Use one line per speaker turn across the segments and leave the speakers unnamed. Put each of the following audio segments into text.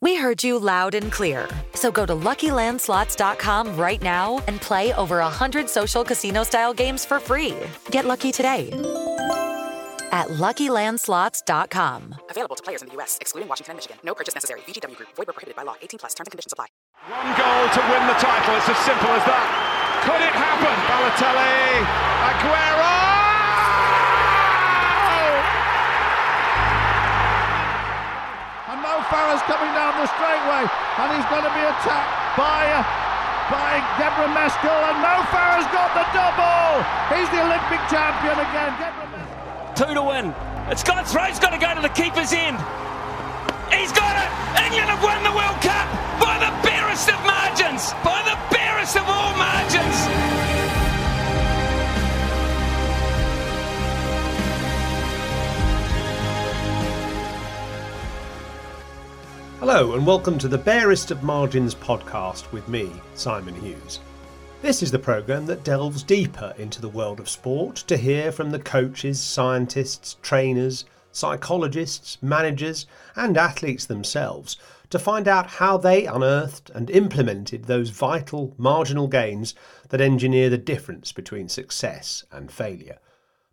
We heard you loud and clear. So go to LuckyLandSlots.com right now and play over 100 social casino-style games for free. Get lucky today at LuckyLandSlots.com.
Available to players in the U.S., excluding Washington and Michigan. No purchase necessary. VGW Group. Void were prohibited by law. 18 plus. Terms and conditions apply.
One goal to win the title. It's as simple as that. Could it happen? Balotelli. Aguero!
Farah's coming down the straightway. And he's going to be attacked by... Uh, by Gebremeskel, and Mo Farah's got the double. He's the Olympic champion again.
Two to win. It's got throw's got to go to the keeper's end. He's got it. England have won the World Cup by the barest of margins. By the barest of all margins.
Hello, and welcome to the Barest of Margins podcast with me, Simon Hughes. This is the programme that delves deeper into the world of sport to hear from the coaches, scientists, trainers, psychologists, managers, and athletes themselves to find out how they unearthed and implemented those vital marginal gains that engineer the difference between success and failure.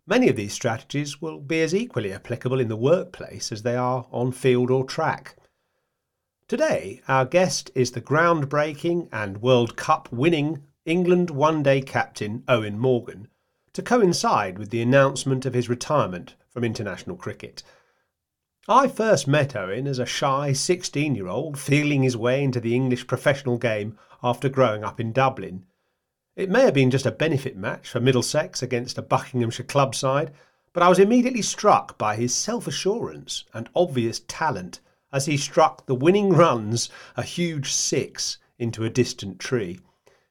Many of these strategies will be as equally applicable in the workplace as they are on field or track. Today, our guest is the groundbreaking and World Cup winning England one day captain Eoin Morgan to coincide with the announcement of his retirement from international cricket. I first met Eoin as a shy 16 year old feeling his way into the English professional game after growing up in Dublin. It may have been just a benefit match for Middlesex against a Buckinghamshire club side, but I was immediately struck by his self assurance and obvious talent as he struck the winning runs, a huge six, into a distant tree.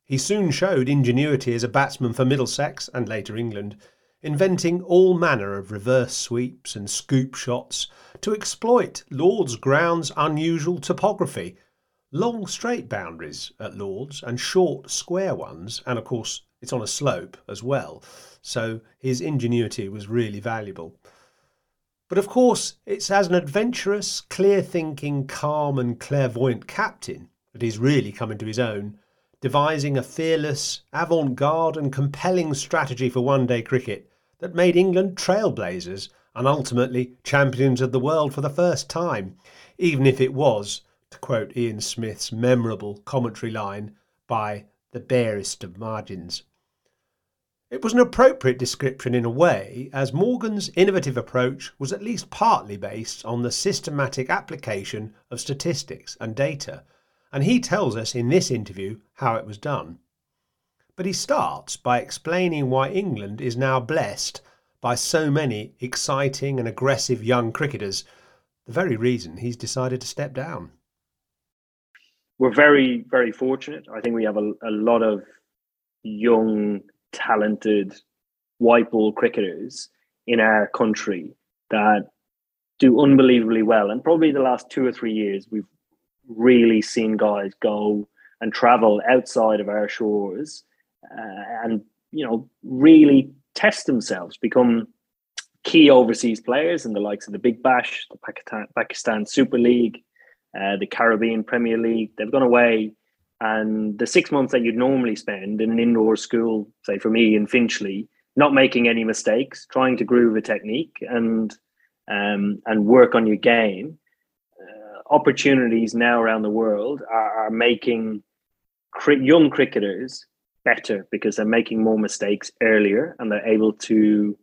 He soon showed ingenuity as a batsman for Middlesex and later England, inventing all manner of reverse sweeps and scoop shots to exploit Lord's ground's unusual topography. Long straight boundaries at Lord's and short square ones, and of course it's on a slope as well, so his ingenuity was really valuable. But of course, it's as an adventurous, clear thinking, calm, and clairvoyant captain that he's really come into his own devising a fearless, avant garde, and compelling strategy for one day cricket that made England trailblazers and ultimately champions of the world for the first time, even if it was, to quote Ian Smith's memorable commentary line, by the barest of margins. It was an appropriate description in a way, as Morgan's innovative approach was at least partly based on the systematic application of statistics and data and he tells us in this interview how it was done. But he starts by explaining why England is now blessed by so many exciting and aggressive young cricketers, the very reason he's decided to step down.
We're very, very fortunate. I think we have a, a lot of young, talented white ball cricketers in our country that do unbelievably well. And probably the last two or three years, we've really seen guys go and travel outside of our shores uh, and you know really test themselves become key overseas players in the likes of the big bash the pakistan, pakistan super league uh, the Caribbean Premier League. They've gone away, and the six months that you'd normally spend in an indoor school, say for me in Finchley, not making any mistakes, trying to groove a technique and um, and work on your game. Uh, opportunities now around the world are, are making young cricketers better because they're making more mistakes earlier and they're able to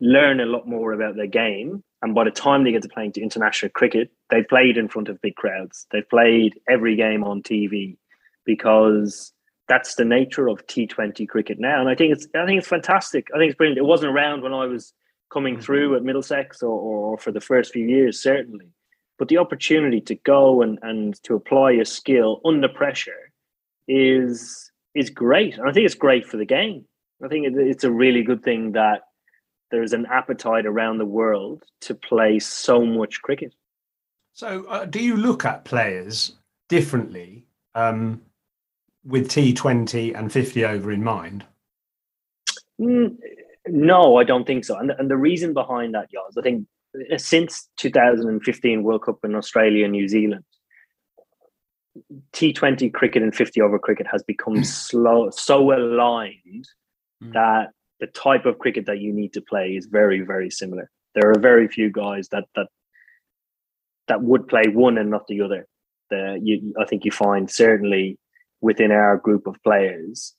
learn a lot more about their game. And by the time they get to playing to international cricket, they've played in front of big crowds. They've played every game on TV because that's the nature of T20 cricket now. And I think it's I think it's fantastic. I think it's brilliant. It wasn't around when I was coming mm-hmm. through at Middlesex or, or for the first few years, certainly. But the opportunity to go and, and to apply a skill under pressure is is great. And I think it's great for the game. I think it's a really good thing that there's an appetite around the world to play so much cricket.
So, uh, do you look at players differently um, with T20 and 50 over in mind?
Mm, no, I don't think so. And, and the reason behind that, Yoz, I think uh, since 2015 World Cup in Australia and New Zealand, T20 cricket and 50 over cricket has become slow, so aligned mm. that the type of cricket that you need to play is very, very similar. There are very few guys that that that would play one and not the other. The, you, I think you find certainly within our group of players,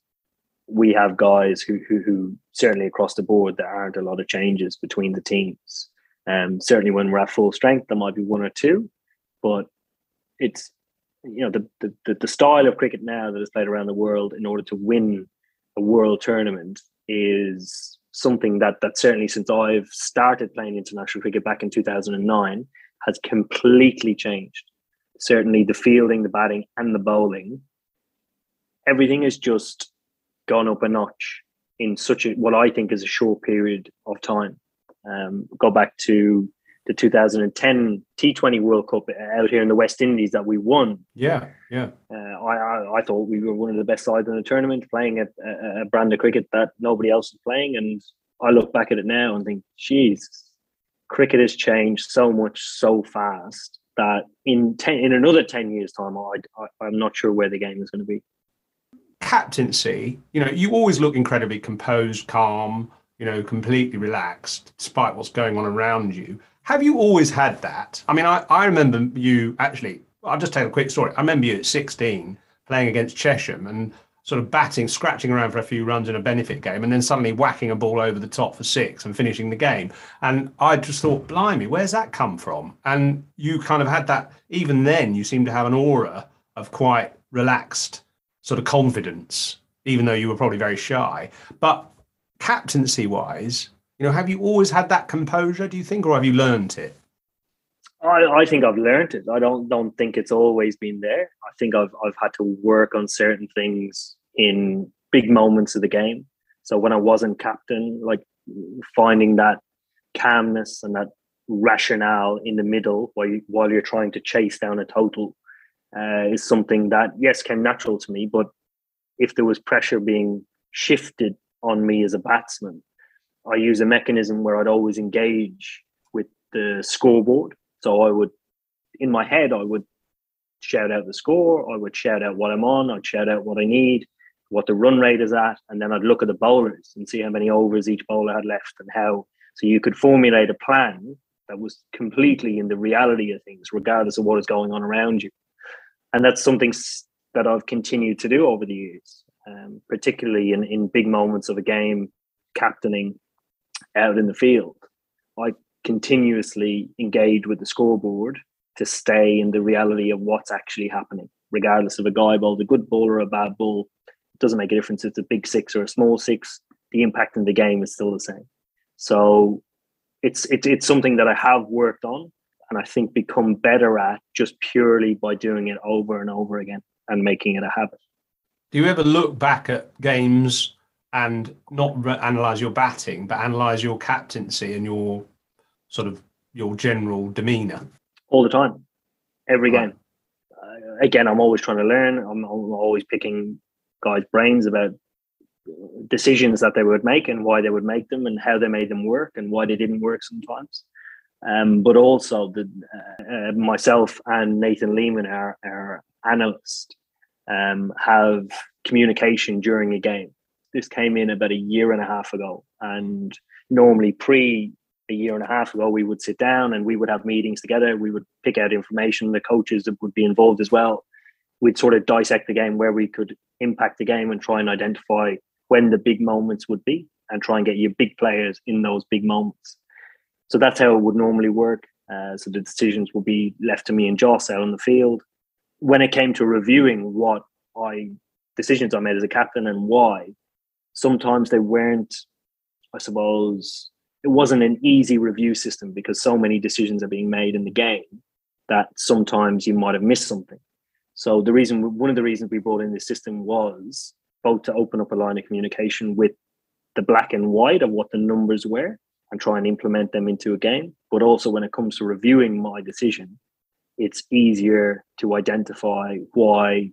we have guys who, who, who certainly across the board there aren't a lot of changes between the teams. Um, certainly when we're at full strength, there might be one or two, but it's you know the, the the style of cricket now that is played around the world in order to win a world tournament is something that that certainly since I've started playing international cricket back in 2009 has completely changed. Certainly the fielding, the batting, and the bowling, everything has just gone up a notch in such a what I think is a short period of time. Um, go back to the 2010 T20 World Cup out here in the West Indies that we won.
Yeah, yeah.
Uh, I, I, I thought we were one of the best sides in the tournament, playing a, a, a, brand of cricket that nobody else is playing. And I look back at it now and think, geez, cricket has changed so much so fast that in ten, in another 10 years' time, I, I, I'm not sure where the game is going to be.
Captaincy, you know, you always look incredibly composed, calm, you know, completely relaxed, despite what's going on around you have you always had that? I mean, I, I remember you actually, I'll just tell a quick story. I remember you at 16 playing against Chesham and sort of batting, scratching around for a few runs in a benefit game, and then suddenly whacking a ball over the top for six and finishing the game. And I just thought, blimey, where's that come from? And you kind of had that, even then, you seemed to have an aura of quite relaxed sort of confidence, even though you were probably very shy. But captaincy wise, you know, have you always had that composure? Do you think, or have you learned it?
I, I think I've learned it. I don't don't think it's always been there. I think I've I've had to work on certain things in big moments of the game. So when I wasn't captain, like finding that calmness and that rationale in the middle while you, while you're trying to chase down a total uh, is something that yes came natural to me. But if there was pressure being shifted on me as a batsman, I use a mechanism where I'd always engage with the scoreboard. So I would, in my head, I would shout out the score, I would shout out what I'm on, I'd shout out what I need, what the run rate is at, and then I'd look at the bowlers and see how many overs each bowler had left and how. So you could formulate a plan that was completely in the reality of things, regardless of what is going on around you. And that's something that I've continued to do over the years, um, particularly in, in big moments of a game, captaining out in the field, I continuously engage with the scoreboard to stay in the reality of what's actually happening, regardless of a guy bowls a good ball or a bad ball. It doesn't make a difference if it's a big six or a small six. The impact in the game is still the same. So it's it's it's something that I have worked on and I think become better at just purely by doing it over and over again and making it a habit.
Do you ever look back at games and not re- analyze your batting, but analyze your captaincy and your sort of your general demeanor
all the time, every right. game. Uh, again, I'm always trying to learn. I'm, I'm, always picking guys' brains about decisions that they would make and why they would make them and how they made them work and why they didn't work sometimes. Um, but also the uh, uh, myself and Nathan Leamon, our, our analyst, um, have communication during a game. This came in about a year and a half ago, and normally pre a year and a half ago, we would sit down and we would have meetings together. We would pick out information. The coaches that would be involved as well. We'd sort of dissect the game where we could impact the game and try and identify when the big moments would be and try and get your big players in those big moments. So that's how it would normally work. Uh, so the decisions would be left to me and Joss out on the field. When it came to reviewing what I decisions I made as a captain and why, sometimes they weren't, I suppose, it wasn't an easy review system because so many decisions are being made in the game that sometimes you might have missed something. So the reason, one of the reasons we brought in this system was both to open up a line of communication with the black and white of what the numbers were and try and implement them into a game. But also when it comes to reviewing my decision, it's easier to identify why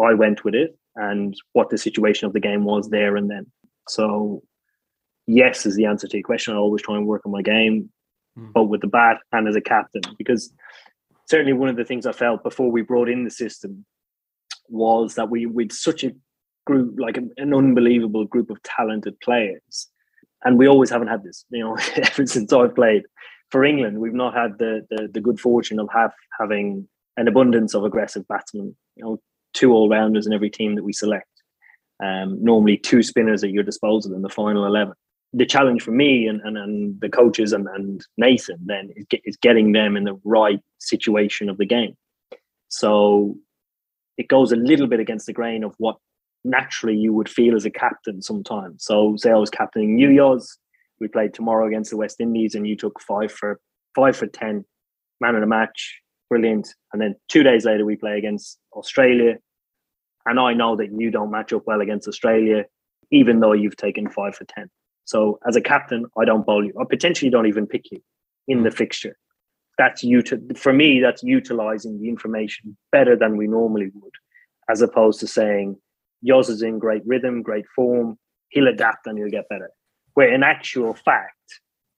I went with it and what the situation of the game was there and then. So yes is the answer to your question. I always try and work on my game, mm. both with the bat and as a captain, because certainly one of the things I felt before we brought in the system was that we with such a group, like an, an unbelievable group of talented players, and we always haven't had this. You know, ever since I've played for England, we've not had the the, the good fortune of have having an abundance of aggressive batsmen. You know, two all rounders in every team that we select. Um, normally, two spinners at your disposal in the final eleven the challenge for me and, and, and the coaches and, and Nathan then is, get, is getting them in the right situation of the game. So it goes a little bit against the grain of what naturally you would feel as a captain sometimes. So say I was captaining New Year's, we played tomorrow against the West Indies and you took five for five for ten, man of the match, brilliant. And then two days later we play against Australia. And I know that you don't match up well against Australia, even though you've taken five for ten. So as a captain, I don't bowl you. I potentially don't even pick you in the fixture. That's you to, for me, that's utilizing the information better than we normally would, as opposed to saying, yours is in great rhythm, great form, he'll adapt and he'll get better. Where in actual fact,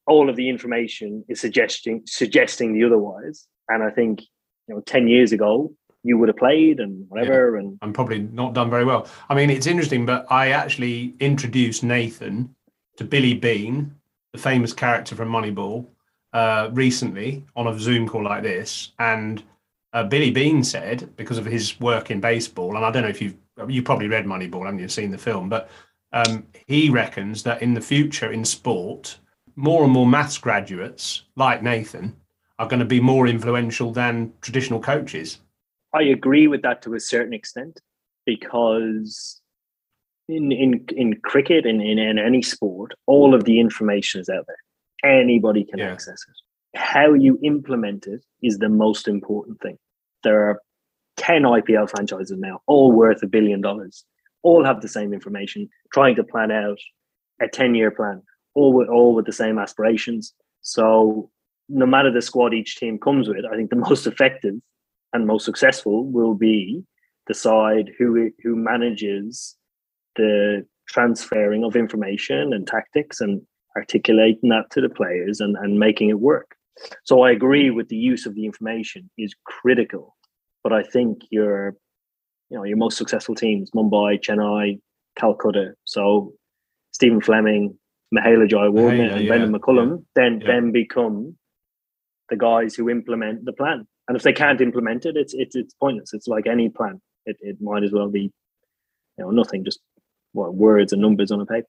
all of the information is suggesting suggesting the otherwise. And I think, you know, 10 years ago, you would have played and whatever. Yeah, and
I'm probably not done very well. I mean, it's interesting, but I actually introduced Nathan to Billy Beane, the famous character from Moneyball, uh, recently on a Zoom call like this, and uh, Billy Beane said because of his work in baseball, and I don't know if you've you probably read Moneyball, haven't you? Seen the film, but um, he reckons that in the future in sport, more and more maths graduates like Nathan are going to be more influential than traditional coaches.
I agree with that to a certain extent because in in in cricket and in, in any sport, all of the information is out there. Anybody can yeah. access it. How you implement it is the most important thing. There are 10 IPL franchises now, all worth a billion dollars, all have the same information, trying to plan out a 10 year plan, all with, all with the same aspirations. So, no matter the squad each team comes with, I think the most effective and most successful will be the side who who manages the transferring of information and tactics and articulating that to the players and, and making it work. So I agree with the use of the information is critical. But I think your you know your most successful teams, Mumbai, Chennai, Calcutta. So Stephen Fleming, Mahela Jayawardene, and yeah. Brendon McCullum then yeah. then become the guys who implement the plan. And if they can't implement it, it's it's it's pointless. It's like any plan. It it might as well be, you know, nothing. Just what words and numbers on a paper.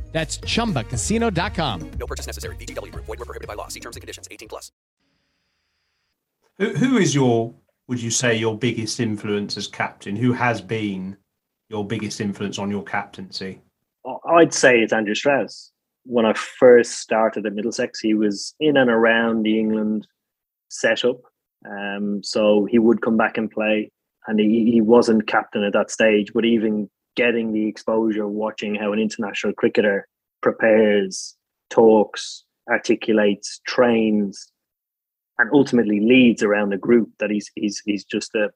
That's chumbacasino.com.
No purchase necessary. VGW Group. Void were prohibited by law. See terms and conditions. 18 plus.
Who, who is your, would you say, your biggest influence as captain? Who has been your biggest influence on your captaincy?
I'd say it's Andrew Strauss. When I first started at Middlesex, he was in and around the England setup. Um, so he would come back and play, and he, he wasn't captain at that stage. But even getting the exposure, watching how an international cricketer prepares, talks, articulates, trains, and ultimately leads around a group that he's he's he's just a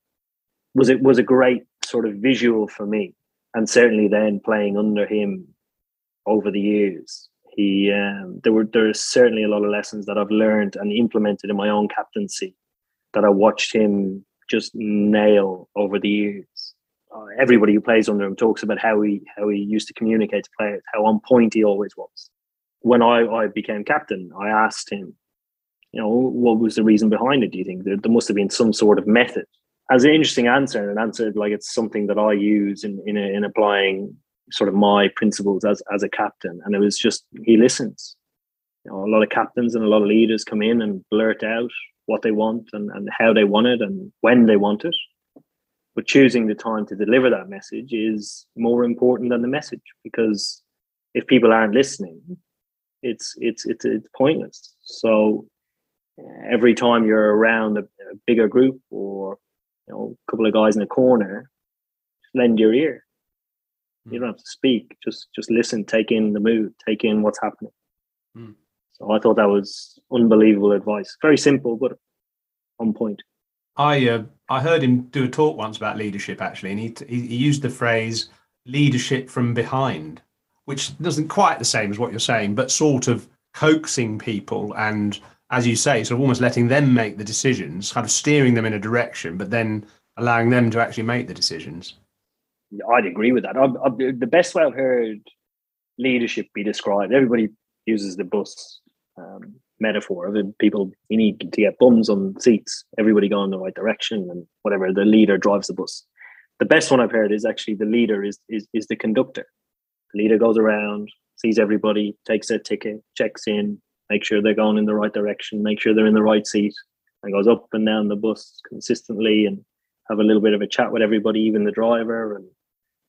was it was a great sort of visual for me, and certainly then playing under him over the years, he um, there were there's certainly a lot of lessons that I've learned and implemented in my own captaincy that I watched him just nail over the years. Uh, everybody who plays under him talks about how he how he used to communicate to players, how on point he always was. When I, I became captain, I asked him, you know, what was the reason behind it? Do you think there, there must have been some sort of method? As an interesting answer, and answered like it's something that I use in in, in applying sort of my principles as as a captain. And it was just he listens. You know, a lot of captains and a lot of leaders come in and blurt out what they want and, and how they want it and when they want it. But choosing the time to deliver that message is more important than the message because if people aren't listening, it's it's it's it's pointless. So every time you're around a, a bigger group or you know a couple of guys in a corner, lend your ear. You don't have to speak. Just just listen. Take in the mood. Take in what's happening.
Mm.
So I thought that was unbelievable advice. Very simple, but on point.
I uh, I heard him do a talk once about leadership actually, and he, he used the phrase "leadership from behind," which doesn't quite the same as what you're saying, but sort of coaxing people and, as you say, sort of almost letting them make the decisions, kind of steering them in a direction, but then allowing them to actually make the decisions.
I'd agree with that. I, I, the best way I've heard leadership be described, everybody uses the bus um, metaphor of it. People, you need to get bums on seats, everybody going in the right direction, and whatever the leader drives the bus. The best one I've heard is actually the leader is is, is the conductor. The leader goes around, sees everybody, takes their ticket, checks in, make sure they're going in the right direction, make sure they're in the right seat, and goes up and down the bus consistently and have a little bit of a chat with everybody, even the driver. And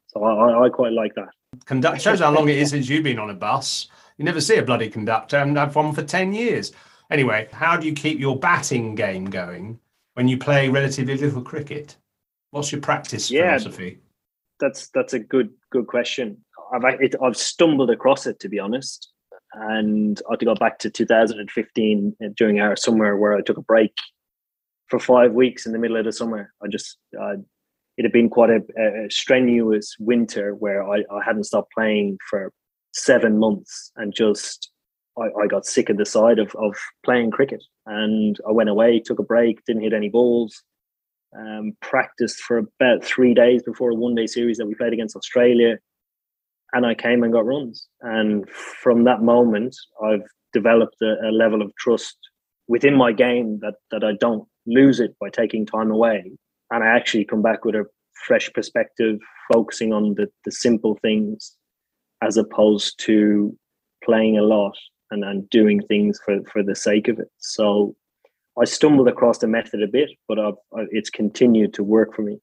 so I, I quite like that.
Conduct shows how long it is since you've been on a bus. You never see a bloody conductor. And I haven't had one for 10 years. Anyway, how do you keep your batting game going when you play relatively little cricket? What's your practice
Yeah.
philosophy?
That's that's a good good question. I've it, I've stumbled across it to be honest, and I had to go back to 2015 uh, during our summer where I took a break for five weeks in the middle of the summer. I just uh, it had been quite a, a strenuous winter where I, I hadn't stopped playing for seven months and just I, I got sick of the side of, of playing cricket and I went away, took a break, didn't hit any balls, um, practiced for about three days before a one day series that we played against Australia. And I came and got runs. And from that moment, I've developed a, a level of trust within my game that, that I don't lose it by taking time away. And I actually come back with a fresh perspective, focusing on the, the simple things as opposed to playing a lot and, and doing things for, for the sake of it. So I stumbled across the method a bit, but I've, I, it's continued to work for me.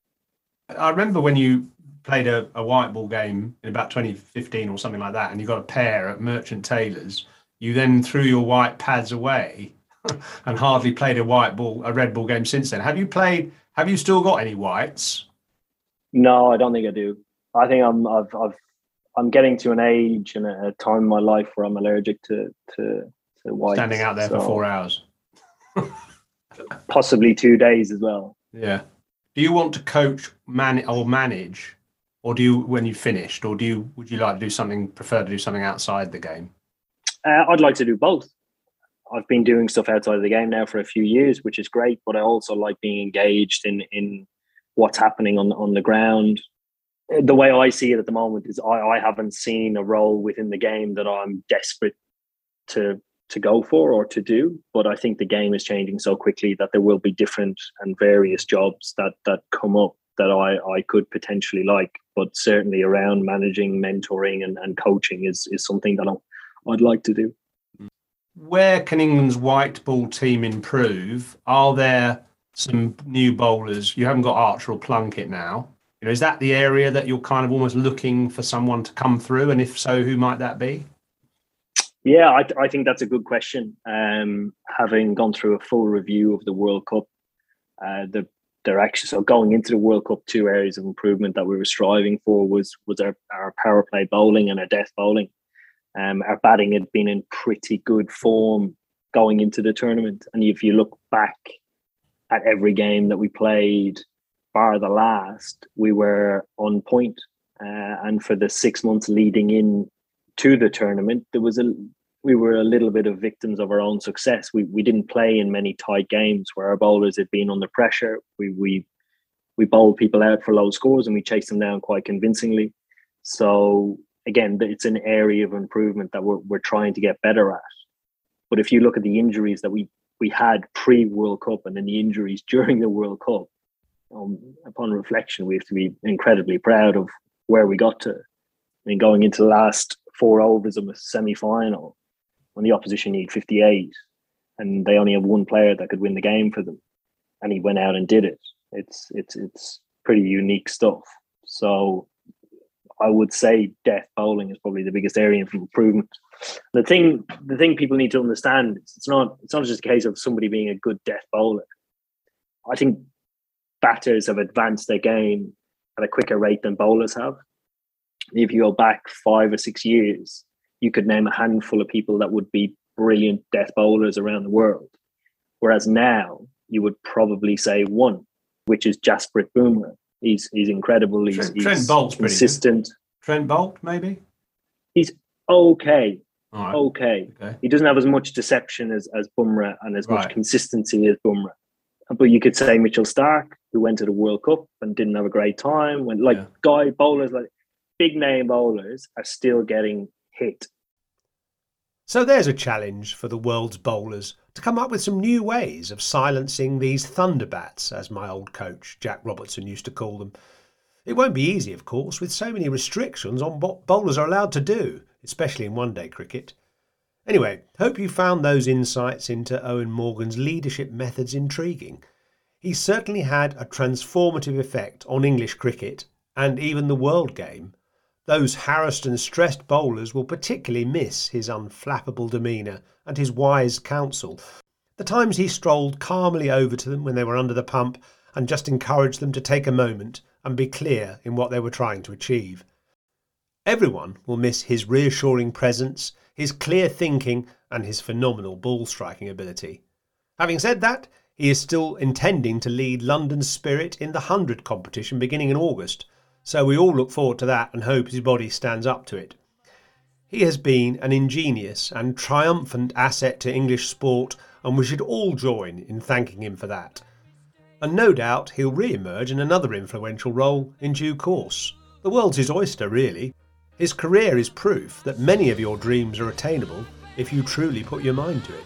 I remember when you played a, a white ball game in about 2015 or something like that, and you got a pair at Merchant Taylor's. You then threw your white pads away and hardly played a white ball, a red ball game since then. Have you played? Have you still got any whites?
No, I don't think I do. I think I'm I've, I've I'm getting to an age and a, time in my life where I'm allergic to to, to white.
Standing out there for four hours.
possibly two days as well.
Yeah. Do you want to coach, man, or manage, or do you when you finished, or do you would you like to do something? Prefer to do something outside the game?
Uh, I'd like to do both. I've been doing stuff outside of the game now for a few years, which is great. But I also like being engaged in in what's happening on on the ground. The way I see it at the moment is I, I haven't seen a role within the game that I'm desperate to to go for or to do. But I think the game is changing so quickly that there will be different and various jobs that that come up that I, I could potentially like. But certainly around managing, mentoring and, and coaching is is something that i I'd like to do.
Where can England's white ball team improve? Are there some new bowlers? You haven't got Archer or Plunkett now. You know, is that the area that you're kind of almost looking for someone to come through? And if so, who might that be?
Yeah, I, I think that's a good question. Um, having gone through a full review of the World Cup, uh, the direction. So going into the World Cup, two areas of improvement that we were striving for was was our, our power play bowling and our death bowling. Um, our batting had been in pretty good form going into the tournament, and if you look back at every game that we played, bar the last, we were on point. Uh, and for the six months leading in to the tournament, there was a we were a little bit of victims of our own success. We we didn't play in many tight games where our bowlers had been under pressure. We we we bowled people out for low scores and we chased them down quite convincingly. So again, it's an area of improvement that we're we're trying to get better at. But if you look at the injuries that we we had pre World Cup and then the injuries during the World Cup, um, upon reflection, we have to be incredibly proud of where we got to. I mean, going into the last four overs of a semi final, when the opposition need 58 and they only have one player that could win the game for them and he went out and did it. It's it's it's pretty unique stuff. So i would say death bowling is probably the biggest area of improvement. The thing the thing people need to understand is it's not it's not just a case of somebody being a good death bowler. I think batters have advanced their game at a quicker rate than bowlers have if you go back five or six years you could name a handful of people that would be brilliant death bowlers around the world. Whereas now you would probably say one, which is Jasprit Bumrah. He's he's incredible. He's,
Trent, Trent
he's
Boult's
consistent.
Trent Boult, maybe.
He's okay.
Right.
Okay.
Okay.
He doesn't have as much deception as, as Bumrah and as
Right.
much consistency as Bumrah. But you could say Mitchell Starc, who went to the World Cup and didn't have a great time. When like
Yeah.
guy bowlers, like big name bowlers, are still getting hit
So there's a challenge for the world's bowlers to come up with some new ways of silencing these thunderbats, as my old coach Jack Robertson used to call them. It won't be easy, of course, with so many restrictions on what bowlers are allowed to do, especially in one day cricket. Anyway, hope you found those insights into Eoin Morgan's leadership methods intriguing. He certainly had a transformative effect on English cricket and even the world game. Those harassed and stressed bowlers will particularly miss his unflappable demeanour and his wise counsel. The times he strolled calmly over to them when they were under the pump and just encouraged them to take a moment and be clear in what they were trying to achieve. Everyone will miss his reassuring presence, his clear thinking, and his phenomenal ball striking ability. Having said that, he is still intending to lead London's Spirit in the 100 competition beginning in August, so we all look forward to that and hope his body stands up to it. He has been an ingenious and triumphant asset to English sport, and we should all join in thanking him for that. And no doubt he'll re emerge in another influential role in due course. The world's his oyster, really. His career is proof that many of your dreams are attainable if you truly put your mind to it.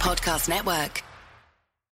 Podcast Network.